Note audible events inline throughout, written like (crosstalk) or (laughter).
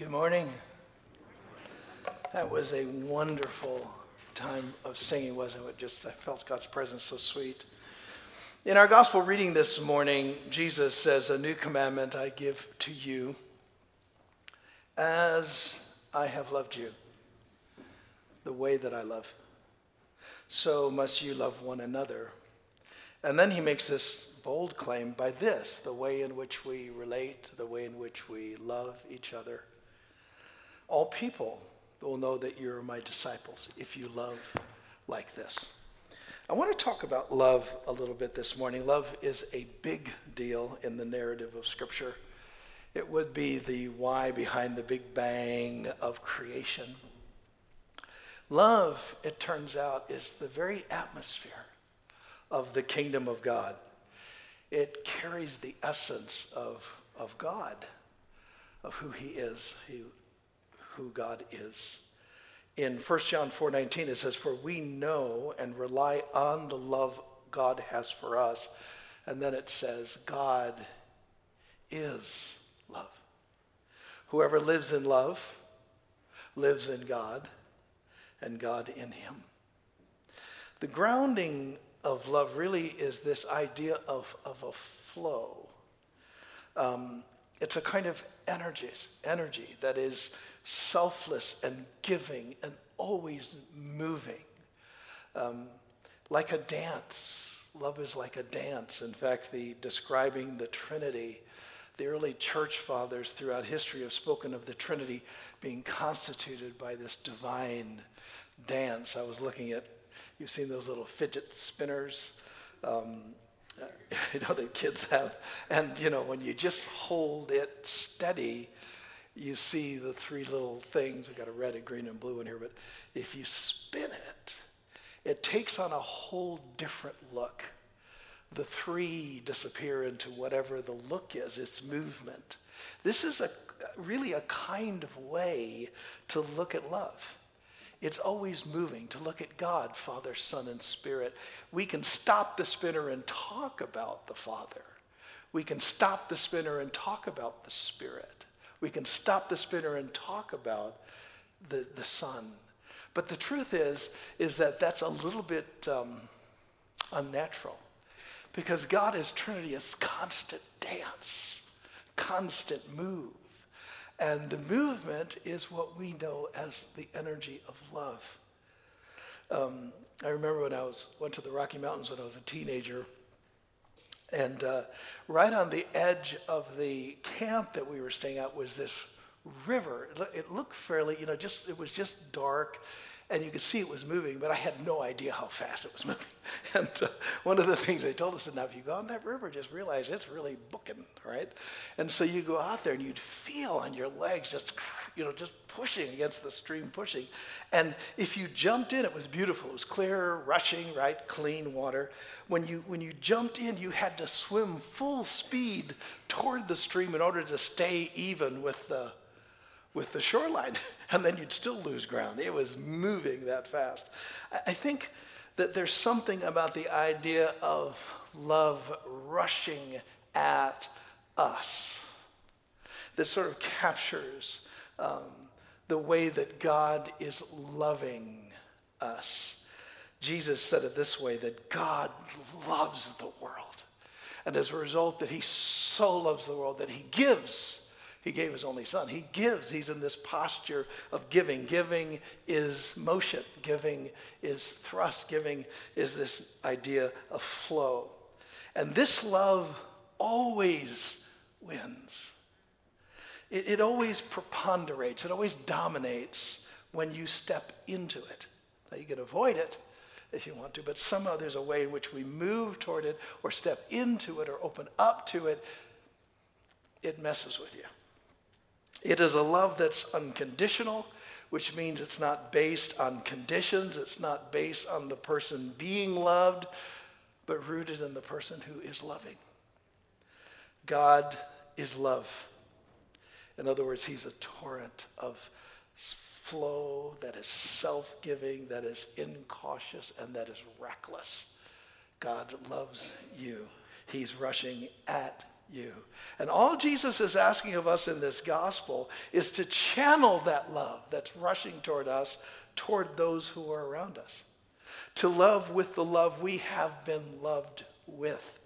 Good morning. That was a wonderful time of singing, wasn't it? Just I felt God's presence so sweet. In our gospel reading this morning, Jesus says, A new commandment I give to you, as I have loved you, the way that I love. So must you love one another. And then he makes this bold claim by this the way in which we relate, the way in which we love each other. All people will know that you're my disciples if you love like this. I want to talk about love a little bit this morning. Love is a big deal in the narrative of Scripture. It would be the why behind the big bang of creation. Love, it turns out, is the very atmosphere of the kingdom of God. It carries the essence of, of God, of who he is, who, who God is in 1 John 4:19 it says for we know and rely on the love God has for us and then it says God is love. Whoever lives in love lives in God and God in him. The grounding of love really is this idea of, of a flow. Um, it's a kind of energy, energy that is selfless and giving and always moving. Um, like a dance. Love is like a dance. In fact, the describing the Trinity, the early church fathers throughout history have spoken of the Trinity being constituted by this divine dance. I was looking at, you've seen those little fidget spinners. Um, (laughs) you know, that kids have. And, you know, when you just hold it steady, you see the three little things. We've got a red, a green, and blue in here, but if you spin it, it takes on a whole different look. The three disappear into whatever the look is, its movement. This is a really a kind of way to look at love. It's always moving to look at God, Father, Son, and Spirit. We can stop the spinner and talk about the Father. We can stop the spinner and talk about the Spirit. We can stop the spinner and talk about the, the Son. But the truth is, is that that's a little bit um, unnatural because God is Trinity is constant dance, constant move. And the movement is what we know as the energy of love. Um, I remember when I was went to the Rocky Mountains when I was a teenager, and uh, right on the edge of the camp that we were staying at was this river. It looked fairly, you know, just it was just dark, and you could see it was moving, but I had no idea how fast it was (laughs) moving. And uh, one of the things they told us is now, if you go on that river, just realize it's really booking, right? And so you go out there and you'd feel on your legs just, you know, just pushing against the stream, pushing. And if you jumped in, it was beautiful. It was clear, rushing, right, clean water. When you when you jumped in, you had to swim full speed toward the stream in order to stay even with the with the shoreline, (laughs) and then you'd still lose ground. It was moving that fast. I think that there's something about the idea of love rushing at us that sort of captures um, the way that God is loving us. Jesus said it this way that God loves the world. And as a result, that he so loves the world that he gives he gave his only son. He gives. He's in this posture of giving. Giving is motion, giving is thrust, giving is this idea of flow. And this love always wins. It, it always preponderates, it always dominates when you step into it. Now, you can avoid it if you want to, but somehow there's a way in which we move toward it or step into it or open up to it. It messes with you. It is a love that's unconditional, which means it's not based on conditions, it's not based on the person being loved, but rooted in the person who is loving. God is love. In other words, He's a torrent of flow that is self giving, that is incautious, and that is reckless. God loves you. He's rushing at you. And all Jesus is asking of us in this gospel is to channel that love that's rushing toward us, toward those who are around us. To love with the love we have been loved with.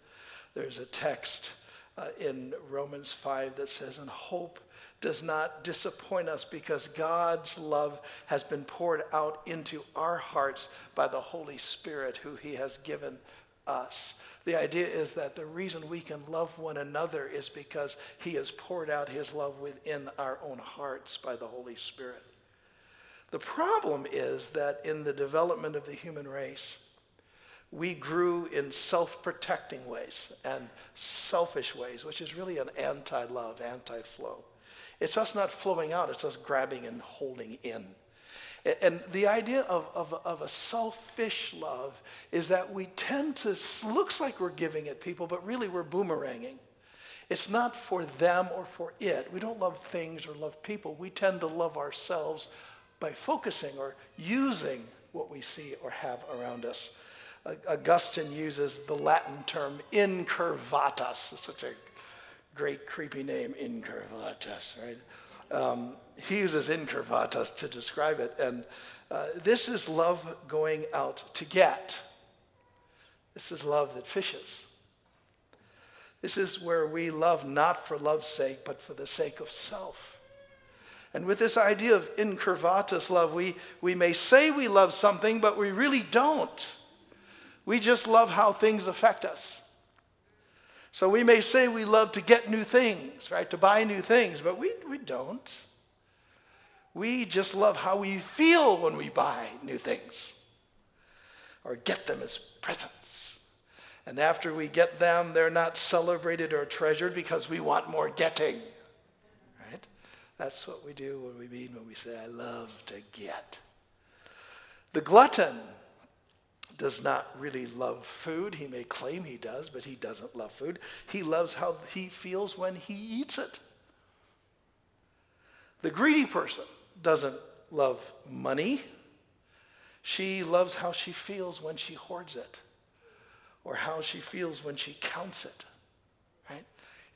There's a text uh, in Romans 5 that says, And hope does not disappoint us because God's love has been poured out into our hearts by the Holy Spirit who he has given us. The idea is that the reason we can love one another is because he has poured out his love within our own hearts by the Holy Spirit. The problem is that in the development of the human race, we grew in self protecting ways and selfish ways, which is really an anti love, anti flow. It's us not flowing out, it's us grabbing and holding in. And the idea of, of, of, a selfish love is that we tend to, looks like we're giving at people, but really we're boomeranging. It's not for them or for it. We don't love things or love people. We tend to love ourselves by focusing or using what we see or have around us. Augustine uses the Latin term incurvatus. It's such a great creepy name, incurvatus, right? Um, he uses incurvatus to describe it. And uh, this is love going out to get. This is love that fishes. This is where we love not for love's sake, but for the sake of self. And with this idea of incurvatus love, we, we may say we love something, but we really don't. We just love how things affect us. So we may say we love to get new things, right? To buy new things, but we, we don't. We just love how we feel when we buy new things or get them as presents. And after we get them, they're not celebrated or treasured because we want more getting. Right? That's what we do when we mean when we say, I love to get. The glutton does not really love food. He may claim he does, but he doesn't love food. He loves how he feels when he eats it. The greedy person doesn't love money. She loves how she feels when she hoards it or how she feels when she counts it. Right?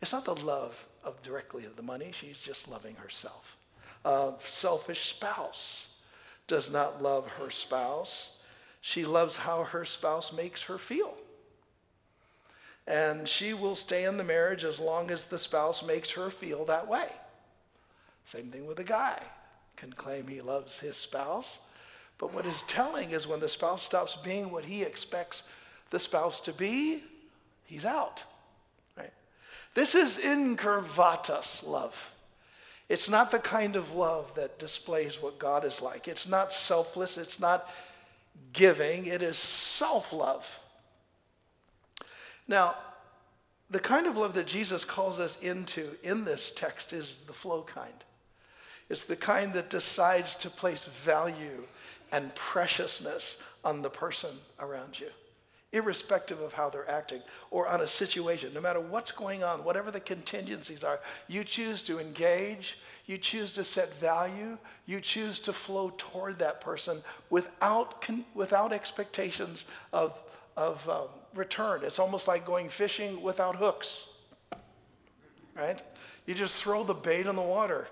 It's not the love of directly of the money, she's just loving herself. A selfish spouse does not love her spouse she loves how her spouse makes her feel. And she will stay in the marriage as long as the spouse makes her feel that way. Same thing with a guy. Can claim he loves his spouse, but what is telling is when the spouse stops being what he expects the spouse to be, he's out. Right? This is incurvatus love. It's not the kind of love that displays what God is like. It's not selfless. It's not giving, it is self love. Now, the kind of love that Jesus calls us into in this text is the flow kind. It's the kind that decides to place value and preciousness on the person around you, irrespective of how they're acting or on a situation. No matter what's going on, whatever the contingencies are, you choose to engage, you choose to set value. You choose to flow toward that person without, without expectations of, of um, return. It's almost like going fishing without hooks, right? You just throw the bait in the water,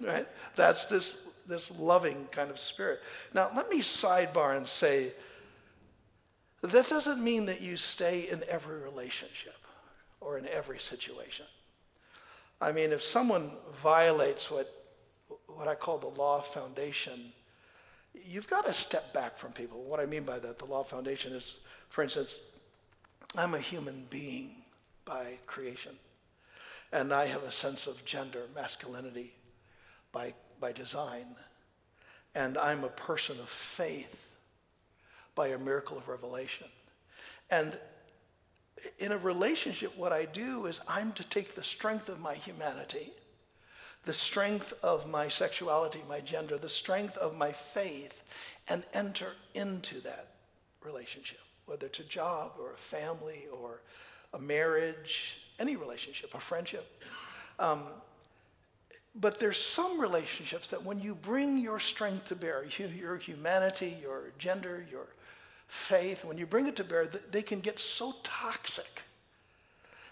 right? That's this, this loving kind of spirit. Now, let me sidebar and say that doesn't mean that you stay in every relationship or in every situation. I mean, if someone violates what, what I call the law of foundation, you've got to step back from people. What I mean by that, the law of foundation is, for instance, I'm a human being by creation. And I have a sense of gender, masculinity by, by design. And I'm a person of faith by a miracle of revelation. And in a relationship, what I do is I'm to take the strength of my humanity, the strength of my sexuality, my gender, the strength of my faith, and enter into that relationship, whether it's a job or a family or a marriage, any relationship, a friendship. Um, but there's some relationships that when you bring your strength to bear, (laughs) your humanity, your gender, your faith, when you bring it to bear, they can get so toxic.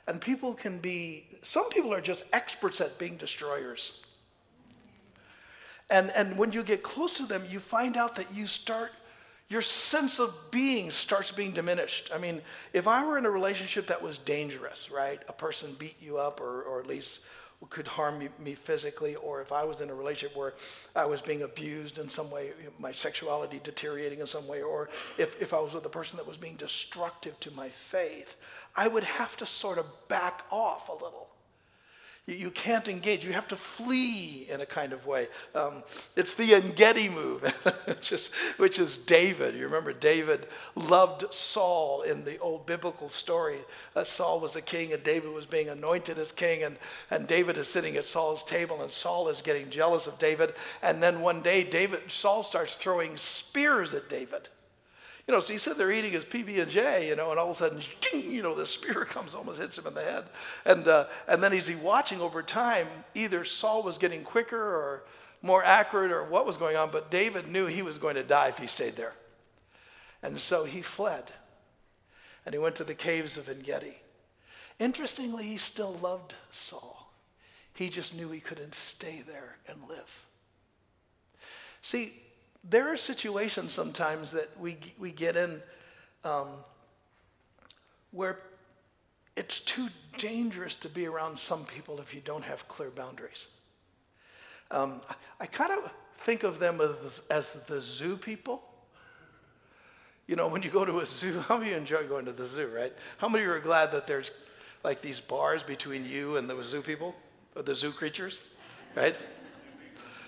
And people can be, some people are just experts at being destroyers. And, and when you get close to them, you find out that you start, your sense of being starts being diminished. I mean, if I were in a relationship that was dangerous, right? A person beat you up or, or at least could harm me, physically, or if I was in a relationship where I was being abused in some way, my sexuality deteriorating in some way, or if, if I was with a person that was being destructive to my faith, I would have to sort of back off a little. You, you can't engage. You have to flee in a kind of way. Um, it's the Engedi move, (laughs) which, is, which is David. You remember David loved Saul in the old biblical story. Uh, Saul was a king and David was being anointed as king, and, and David is sitting at Saul's table, and Saul is getting jealous of David. And then one day, David Saul starts throwing spears at David. You know, so he said they're eating his PB and J, you know, and all of a sudden, ding, you know, the spear (laughs) comes, almost hits him in the head, and uh, and then as he watching over time, either Saul was getting quicker or more accurate or what was going on, but David knew he was going to die if he stayed there, and so he fled, and he went to the caves of Engedi. Interestingly, he still loved Saul. He just knew he couldn't stay there and live. See, there are situations sometimes that we, we get in um, where it's too dangerous to be around some people if you don't have clear boundaries. Um, I, I kind of think of them as, as the zoo people. You know, when you go to a zoo, (laughs) how many of you enjoy going to the zoo, right? How many of you are glad that there's like these bars between you and the zoo people, or the zoo creatures, right?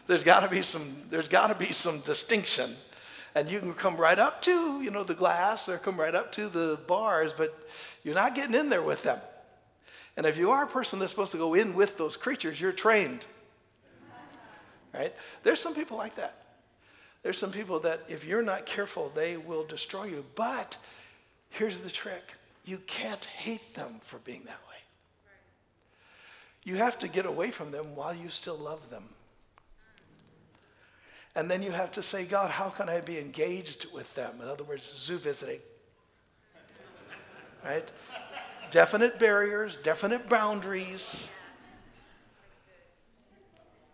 There's got to be some there's got to be some distinction. And you can come right up to you know the glass or come right up to the bars but you're not getting in there with them. And if you are a person that's supposed to go in with those creatures you're trained. Right? There's some people like that. There's some people that if you're not careful they will destroy you. But here's the trick. You can't hate them for being that way. You have to get away from them while you still love them and then you have to say, God, how can I be engaged with them? In other words, zoo visiting. Right? Definite barriers, definite boundaries.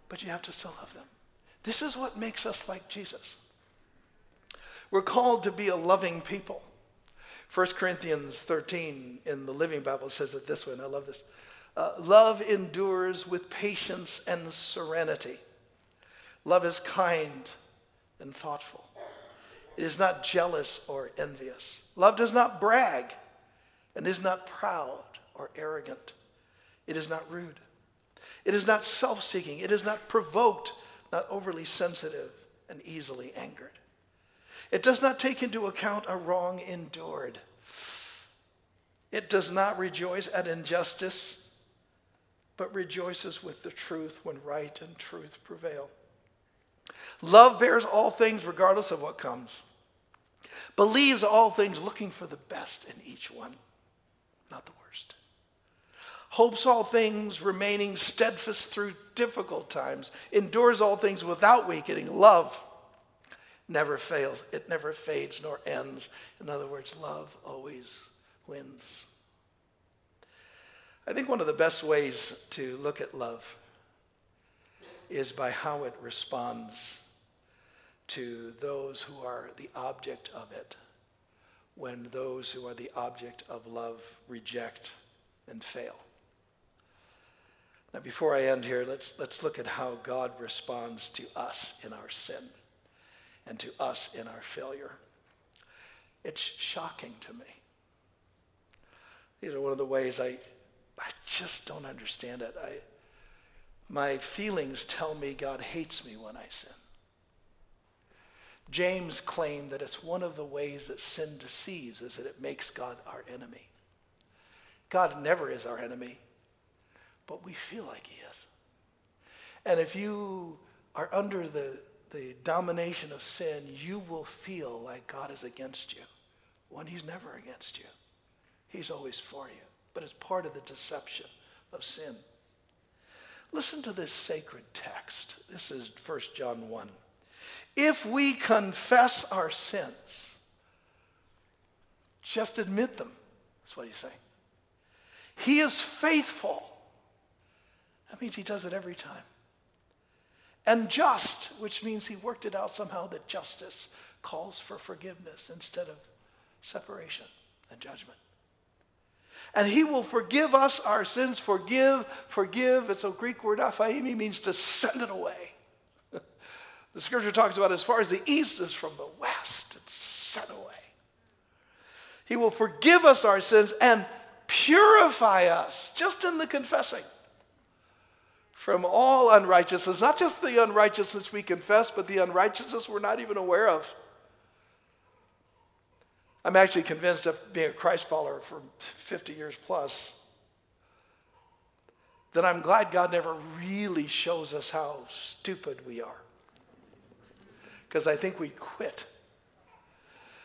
But you have to still love them. This is what makes us like Jesus. We're called to be a loving people. 1 Corinthians 13 in the Living Bible says it this way, and I love this. Uh, love endures with patience and serenity. Love is kind and thoughtful. It is not jealous or envious. Love does not brag and is not proud or arrogant. It is not rude. It is not self seeking. It is not provoked, not overly sensitive and easily angered. It does not take into account a wrong endured. It does not rejoice at injustice, but rejoices with the truth when right and truth prevail. Love bears all things regardless of what comes, believes all things, looking for the best in each one, not the worst. Hopes all things, remaining steadfast through difficult times, endures all things without weakening. Love never fails, it never fades nor ends. In other words, love always wins. I think one of the best ways to look at love is by how it responds to those who are the object of it when those who are the object of love reject and fail. Now, before I end here, let's, let's look at how God responds to us in our sin and to us in our failure. It's shocking to me. These are one of the ways I, I just don't understand it. I, my feelings tell me God hates me when I sin. James claimed that it's one of the ways that sin deceives is that it makes God our enemy. God never is our enemy, but we feel like he is. And if you are under the, the domination of sin, you will feel like God is against you when he's never against you. He's always for you. But it's part of the deception of sin. Listen to this sacred text. This is 1 John 1. If we confess our sins, just admit them. That's what he's saying. He is faithful. That means he does it every time. And just, which means he worked it out somehow that justice calls for forgiveness instead of separation and judgment. And he will forgive us our sins. Forgive, forgive. It's a Greek word, aphiemi, means to send it away. (laughs) the scripture talks about as far as the east is from the west, it's sent away. He will forgive us our sins and purify us just in the confessing from all unrighteousness, not just the unrighteousness we confess, but the unrighteousness we're not even aware of. I'm actually convinced of being a Christ follower for 50 years plus that I'm glad God never really shows us how stupid we are. Because I think we quit.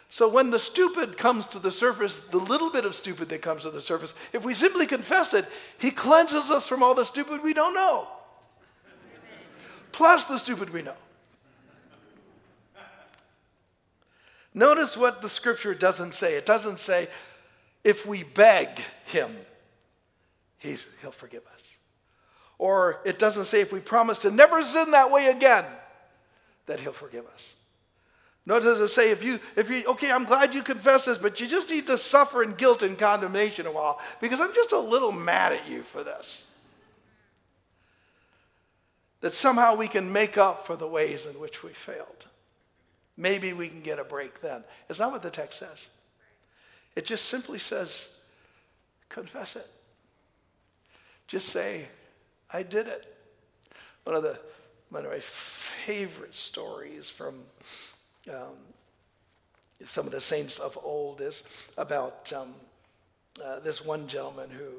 So when the stupid comes to the surface, the little bit of stupid that comes to the surface, if we simply confess it, He cleanses us from all the stupid we don't know, plus the stupid we know. Notice what the scripture doesn't say. It doesn't say, if we beg him, he's, he'll forgive us. Or it doesn't say, if we promise to never sin that way again, that he'll forgive us. Nor does it say, if you, if you, okay, I'm glad you confess this, but you just need to suffer in guilt and condemnation a while because I'm just a little mad at you for this. That somehow we can make up for the ways in which we failed. Maybe we can get a break then. It's not what the text says. It just simply says, confess it. Just say, I did it. One of the one of my favorite stories from um, some of the saints of old is about um, uh, this one gentleman who,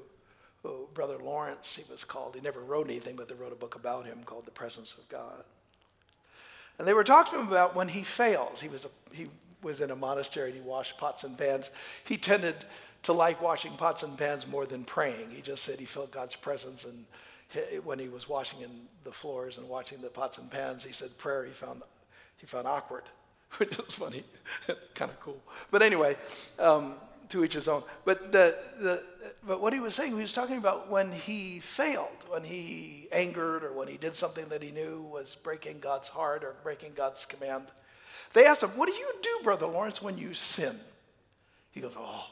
who, Brother Lawrence, he was called. He never wrote anything, but they wrote a book about him called The Presence of God. And they were talking to him about when he fails. He was, a, he was in a monastery and he washed pots and pans. He tended to like washing pots and pans more than praying. He just said he felt God's presence. And he, when he was washing in the floors and washing the pots and pans, he said prayer he found, he found awkward, (laughs) which was funny, (laughs) kind of cool. But anyway, um, to each his own. But, the, the, but what he was saying, he was talking about when he failed, when he angered, or when he did something that he knew was breaking God's heart or breaking God's command. They asked him, What do you do, Brother Lawrence, when you sin? He goes, Oh.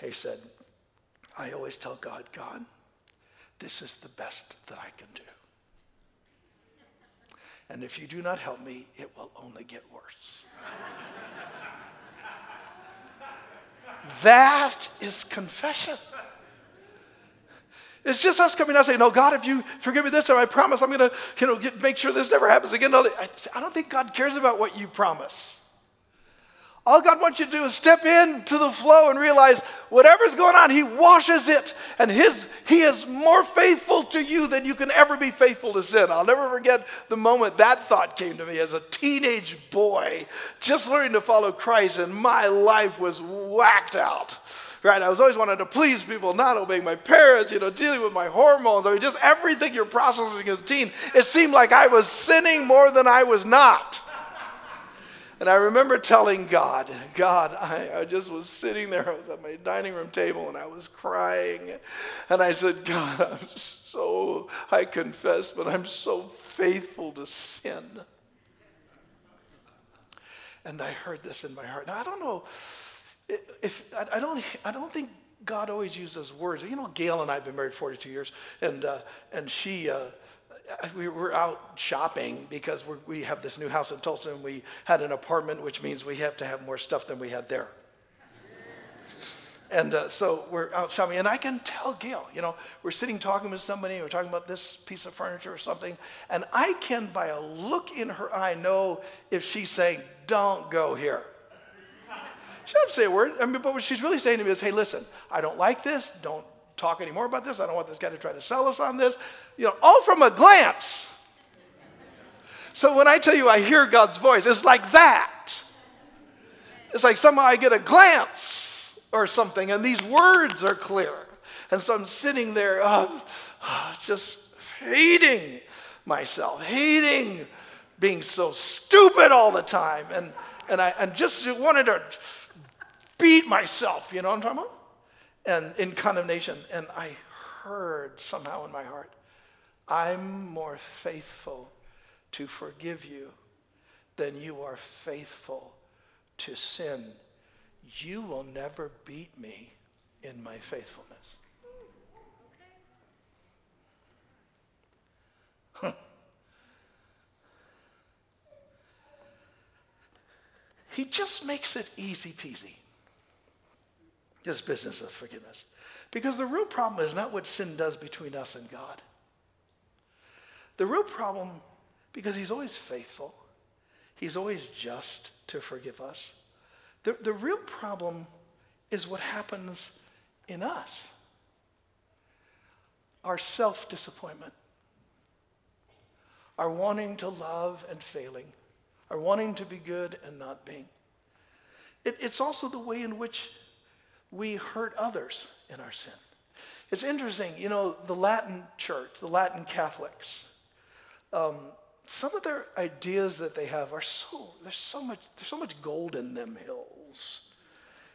He said, I always tell God, God, this is the best that I can do. And if you do not help me, it will only get worse. (laughs) That is confession. It's just us coming out saying, No, God, if you forgive me this, time, I promise I'm going to you know, make sure this never happens again. I don't think God cares about what you promise. All God wants you to do is step into the flow and realize whatever's going on, He washes it. And his, He is more faithful to you than you can ever be faithful to sin. I'll never forget the moment that thought came to me as a teenage boy, just learning to follow Christ, and my life was whacked out. Right? I was always wanting to please people, not obeying my parents, you know, dealing with my hormones. I mean, just everything you're processing as a teen. It seemed like I was sinning more than I was not. And I remember telling God, God, I, I, just was sitting there. I was at my dining room table and I was crying. And I said, God, I'm so, I confess, but I'm so faithful to sin. And I heard this in my heart. Now, I don't know if, I, don't, I don't think God always uses words. You know, Gail and I have been married 42 years, and, uh, and she, uh, we were out shopping because we have this new house in Tulsa and we had an apartment, which means we have to have more stuff than we had there. And uh, so we're out shopping, and I can tell Gail, you know, we're sitting talking with somebody, we're talking about this piece of furniture or something, and I can, by a look in her eye, know if she's saying, Don't go here. She doesn't say a word, I mean, but what she's really saying to me is, Hey, listen, I don't like this, don't talk anymore about this. I don't want this guy to try to sell us on this. You know, all from a glance. So when I tell you I hear God's voice, it's like that. It's like somehow I get a glance or something, and these words are clear. And so I'm sitting there uh, just hating myself, hating being so stupid all the time, and, and I and just wanted to beat myself, you know what I'm talking about? And in condemnation. And I heard somehow in my heart, I'm more faithful to forgive you than you are faithful to sin. You will never beat me in my faithfulness. (laughs) he just makes it easy peasy. This business of forgiveness. Because the real problem is not what sin does between us and God. The real problem, because he's always faithful, he's always just to forgive us. The, the real problem is what happens in us our self disappointment, our wanting to love and failing, our wanting to be good and not being. It, it's also the way in which we hurt others in our sin. It's interesting, you know, the Latin church, the Latin Catholics, um, some of their ideas that they have are so, there's so much, there's so much gold in them hills.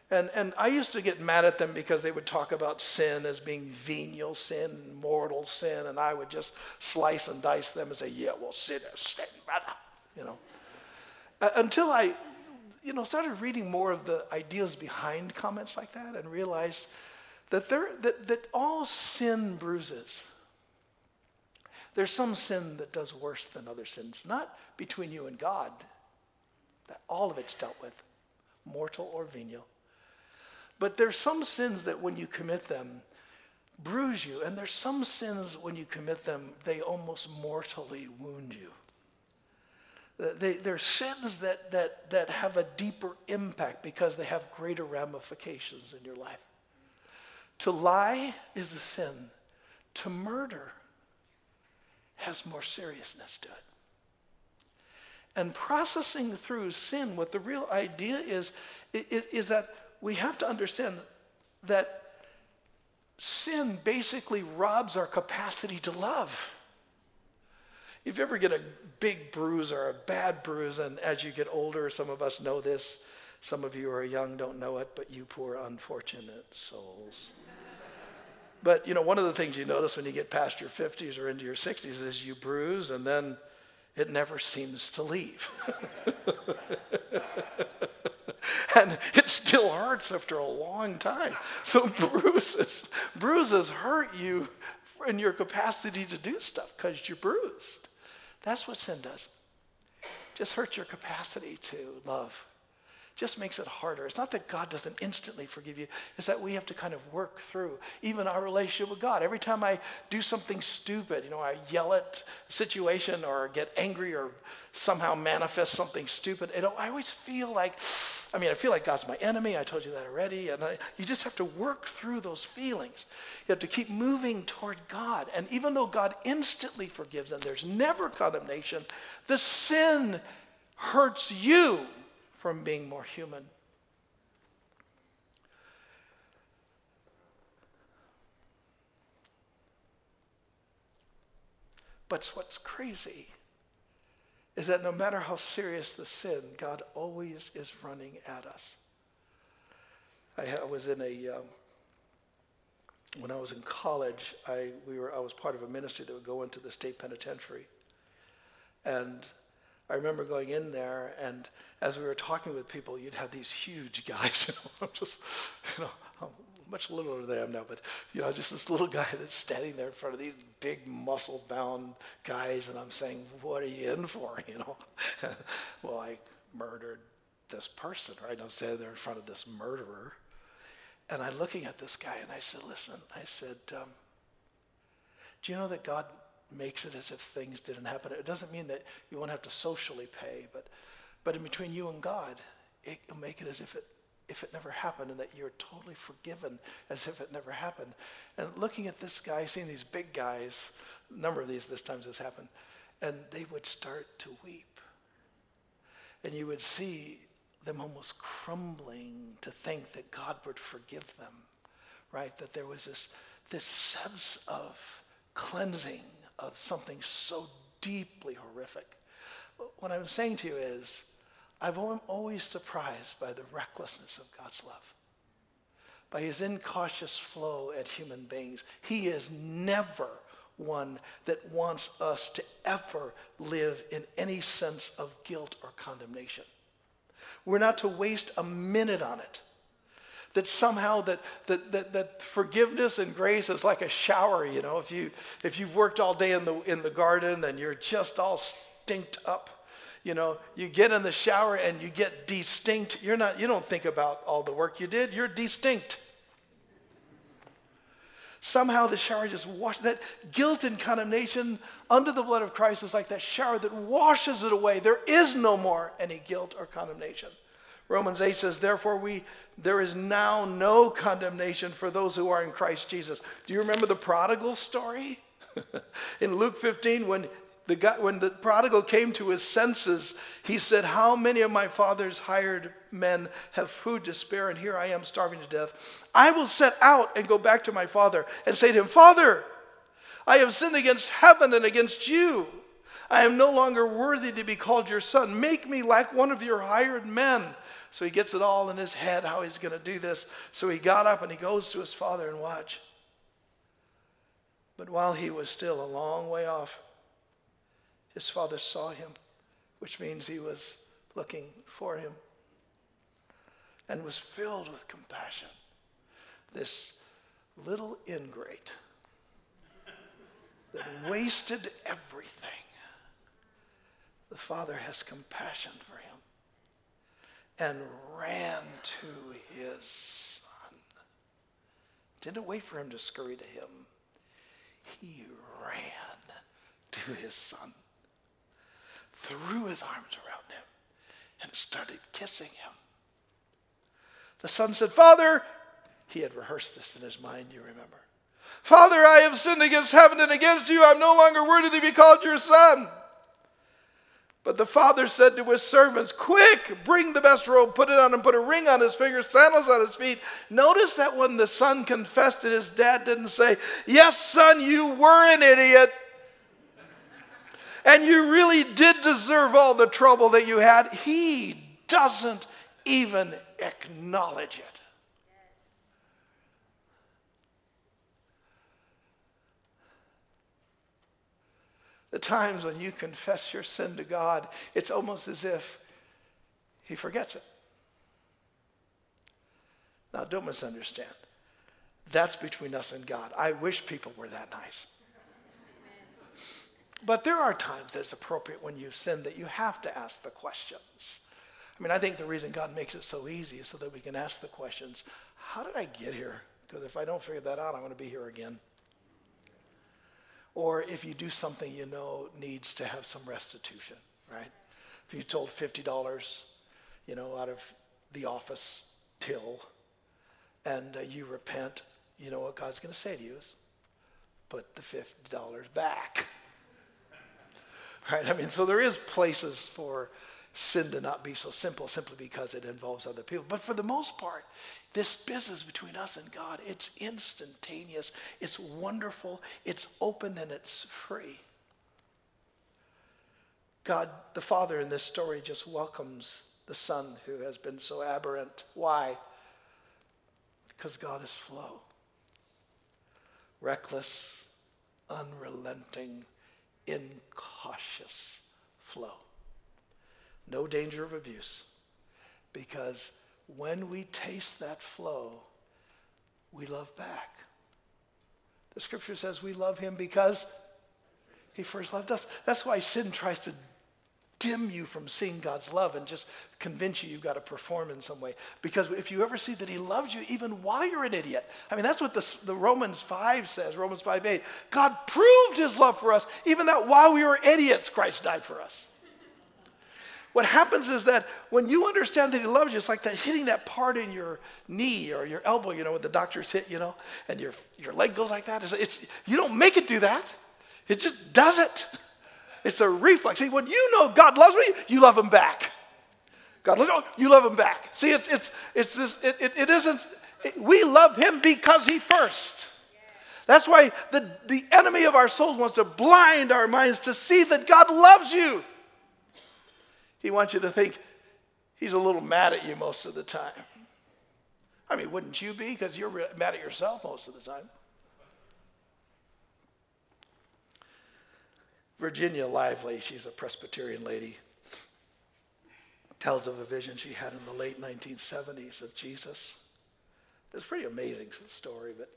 And, and I used to get mad at them because they would talk about sin as being venial sin, mortal sin, and I would just slice and dice them and say, yeah, well, sin is sin, brother, you know. Uh, until I you know, started reading more of the ideas behind comments like that and realized that, there, that, that all sin bruises. There's some sin that does worse than other sins, not between you and God. That all of it's dealt with, mortal or venial. But there's some sins that when you commit them, bruise you. And there's some sins when you commit them, they almost mortally wound you. They, they're sins that, that, that have a deeper impact because they have greater ramifications in your life. To lie is a sin. To murder has more seriousness to it. And processing through sin, what the real idea is, is that we have to understand that sin basically robs our capacity to love. If you ever get a big bruise or a bad bruise, and as you get older, some of us know this, some of you are young, don't know it, but you poor unfortunate souls. but you know, one of the things you notice when you get past your 50s or into your 60s is you bruise and then it never seems to leave. (laughs) and it still hurts after a long time. So (laughs) bruises, bruises hurt you in your capacity to do stuff because you're bruised. That's what sin does. Just hurts your capacity to love. Just makes it harder. It's not that God doesn't instantly forgive you, it's that we have to kind of work through even our relationship with God. Every time I do something stupid, you know, I yell at a situation or get angry or somehow manifest something stupid, it, I always feel like, I mean, I feel like God's my enemy. I told you that already. And I, you just have to work through those feelings. You have to keep moving toward God. And even though God instantly forgives and there's never condemnation, the sin hurts you from being more human. But what's crazy is that no matter how serious the sin, God always is running at us. I, was in a, um, when I was in college, I, we were, I was part of a ministry that would go into the state penitentiary. And I remember going in there, and as we were talking with people, you'd have these huge guys, (laughs) you know, I'm just, you know, I'm much littler than I am now, but you know, just this little guy (laughs) that's standing there in front of these big muscle-bound guys, and I'm saying, "What are you in for?" (laughs) You know, well, I murdered this person, right? I'm standing there in front of this murderer, and I'm looking at this guy, and I said, "Listen," I said, um, "Do you know that God makes it as if things didn't happen? It doesn't mean that you won't have to socially pay, but but in between you and God, it'll make it as if it if it never happened and that you're totally forgiven as if it never happened. And looking at this guy, seeing these big guys, a number of these this times has happened, and they would start to weep. And you would see them almost crumbling to think that God would forgive them, right? That there was this, this sense of cleansing of something so deeply horrific. What I'm saying to you is, I've always surprised by the recklessness of God's love, by his incautious flow at human beings. He is never one that wants us to ever live in any sense of guilt or condemnation. We're not to waste a minute on it. That somehow that, that, that, that forgiveness and grace is like a shower, you know. If, you, if you've worked all day in the, in the garden and you're just all stinked up, you know, you get in the shower and you get distinct. You're not, you don't think about all the work you did, you're distinct. Somehow the shower just washes that guilt and condemnation under the blood of Christ is like that shower that washes it away. There is no more any guilt or condemnation. Romans 8 says, Therefore, we, there is now no condemnation for those who are in Christ Jesus. Do you remember the prodigal story? (laughs) in Luke 15, when the guy, when the prodigal came to his senses, he said, How many of my father's hired men have food to spare, and here I am starving to death? I will set out and go back to my father and say to him, Father, I have sinned against heaven and against you. I am no longer worthy to be called your son. Make me like one of your hired men. So he gets it all in his head how he's going to do this. So he got up and he goes to his father and watch. But while he was still a long way off, his father saw him, which means he was looking for him, and was filled with compassion. This little ingrate that wasted everything, the father has compassion for him and ran to his son. Didn't wait for him to scurry to him. He ran to his son threw his arms around him and started kissing him. The son said, Father, he had rehearsed this in his mind, you remember. Father, I have sinned against heaven and against you. I'm no longer worthy to be called your son. But the father said to his servants, Quick, bring the best robe, put it on him, put a ring on his finger, sandals on his feet. Notice that when the son confessed it, his dad didn't say, Yes, son, you were an idiot and you really did deserve all the trouble that you had, he doesn't even acknowledge it. The times when you confess your sin to God, it's almost as if he forgets it. Now, don't misunderstand. That's between us and God. I wish people were that nice. But there are times that it's appropriate when you sin that you have to ask the questions. I mean, I think the reason God makes it so easy is so that we can ask the questions how did I get here? Because if I don't figure that out, I'm going to be here again. Or if you do something you know needs to have some restitution, right? If you told $50, you know, out of the office till, and uh, you repent, you know what God's going to say to you is, put the $50 back. (laughs) Right? I mean, so there is places for sin to not be so simple simply because it involves other people. But for the most part, this business between us and God, it's instantaneous, it's wonderful, it's open, and it's free. God, the Father in this story, just welcomes the Son who has been so aberrant. Why? Because God is flow. Reckless, unrelenting, incautious flow. No danger of abuse because when we taste that flow, we love back. The scripture says we love him because he first loved us. That's why sin tries to dim you from seeing God's love and just convince you you've got to perform in some way. Because if you ever see that He loves you even while you're an idiot, I mean, that's what the, the Romans 5 says, Romans 5 8. God proved His love for us, even that while we were idiots, Christ died for us. What happens is that when you understand that He loves you, it's like that hitting that part in your knee or your elbow, you know, when the doctors hit, you know, and your, your leg goes like that. It's, it's, you don't make it do that, it just does it. It's a reflex. See, when you know God loves me, you love him back. God loves you, oh, you love him back. See, it's, it's, it's this, it, it, it isn't, it, we love him because he first. That's why the, the enemy of our souls wants to blind our minds to see that God loves you. He wants you to think he's a little mad at you most of the time. I mean, wouldn't you be? Because you're mad at yourself most of the time. Virginia Lively, she's a Presbyterian lady, tells of a vision she had in the late 1970s of Jesus. It's a pretty amazing story, but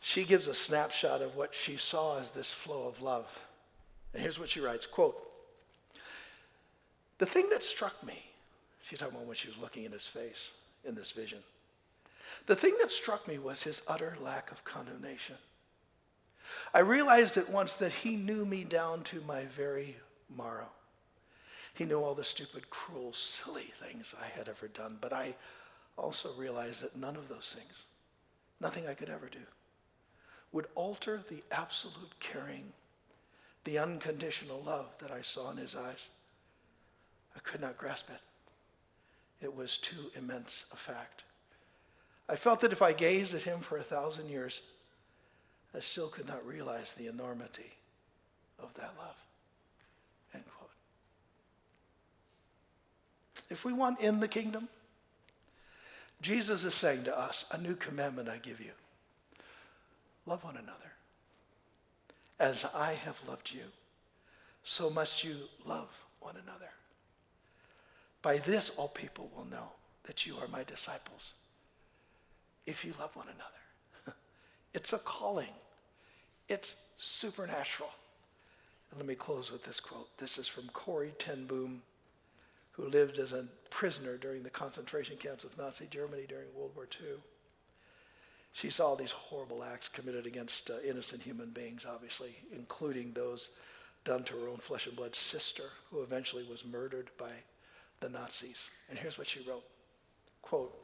she gives a snapshot of what she saw as this flow of love. And here's what she writes, quote, the thing that struck me, she's talking about when she was looking in his face in this vision. The thing that struck me was his utter lack of condemnation. I realized at once that he knew me down to my very marrow. He knew all the stupid, cruel, silly things I had ever done, but I also realized that none of those things, nothing I could ever do, would alter the absolute caring, the unconditional love that I saw in his eyes. I could not grasp it. It was too immense a fact. I felt that if I gazed at him for a thousand years, I still could not realize the enormity of that love. End quote. If we want in the kingdom, Jesus is saying to us, A new commandment I give you love one another. As I have loved you, so must you love one another. By this, all people will know that you are my disciples if you love one another. (laughs) it's a calling, it's supernatural. And let me close with this quote. This is from Corrie ten Boom, who lived as a prisoner during the concentration camps of Nazi Germany during World War II. She saw these horrible acts committed against uh, innocent human beings, obviously, including those done to her own flesh and blood sister, who eventually was murdered by the Nazis. And here's what she wrote quote,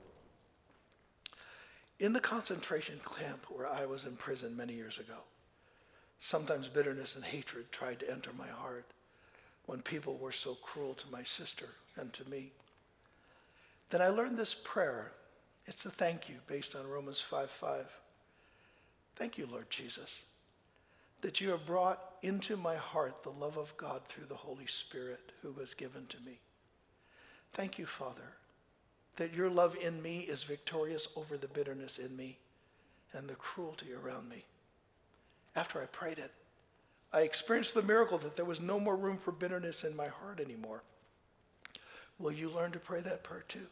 In the concentration camp where I was in prison many years ago, sometimes bitterness and hatred tried to enter my heart when people were so cruel to my sister and to me. Then I learned this prayer. It's a thank you based on Romans 5 5. Thank you, Lord Jesus, that you have brought into my heart the love of God through the Holy Spirit who was given to me. Thank you, Father, that your love in me is victorious over the bitterness in me and the cruelty around me. After I prayed it, I experienced the miracle that there was no more room for bitterness in my heart anymore. Will you learn to pray that prayer too?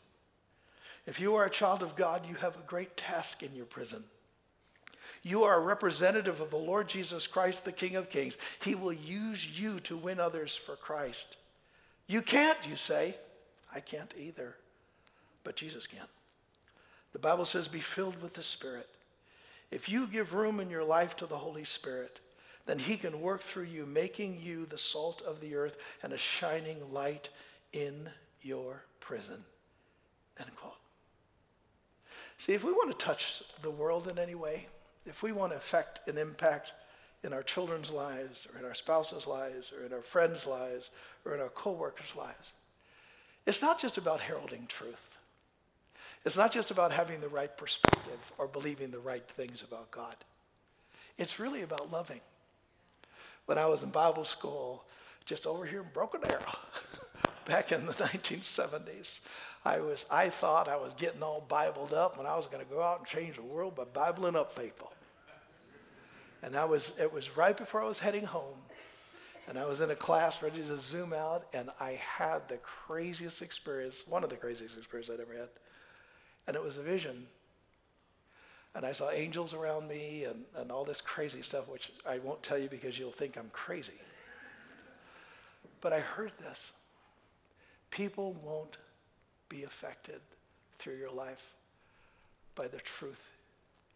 If you are a child of God, you have a great task in your prison. You are a representative of the Lord Jesus Christ, the King of Kings. He will use you to win others for Christ. You can't, you say. I can't either, but Jesus can. The Bible says, be filled with the Spirit. If you give room in your life to the Holy Spirit, then He can work through you, making you the salt of the earth and a shining light in your prison. End quote. See, if we want to touch the world in any way, if we want to affect an impact in our children's lives, or in our spouses' lives, or in our friends' lives, or in our co-workers' lives, it's not just about heralding truth. It's not just about having the right perspective or believing the right things about God. It's really about loving. When I was in Bible school, just over here in Broken Arrow, (laughs) back in the 1970s, I was I thought I was getting all Bibled up when I was going to go out and change the world by Bibling up people. And I was it was right before I was heading home and I was in a class ready to zoom out, and I had the craziest experience, one of the craziest experiences I'd ever had. And it was a vision. And I saw angels around me and, and all this crazy stuff, which I won't tell you because you'll think I'm crazy. But I heard this people won't be affected through your life by the truth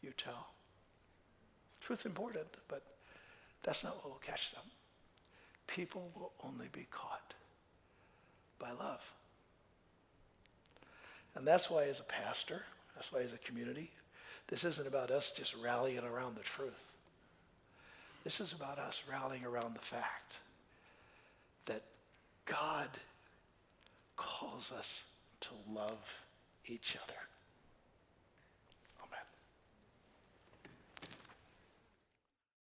you tell. Truth's important, but that's not what will catch them people will only be caught by love. And that's why, as a pastor, that's why, as a community, this isn't about us just rallying around the truth. This is about us rallying around the fact that God calls us to love each other.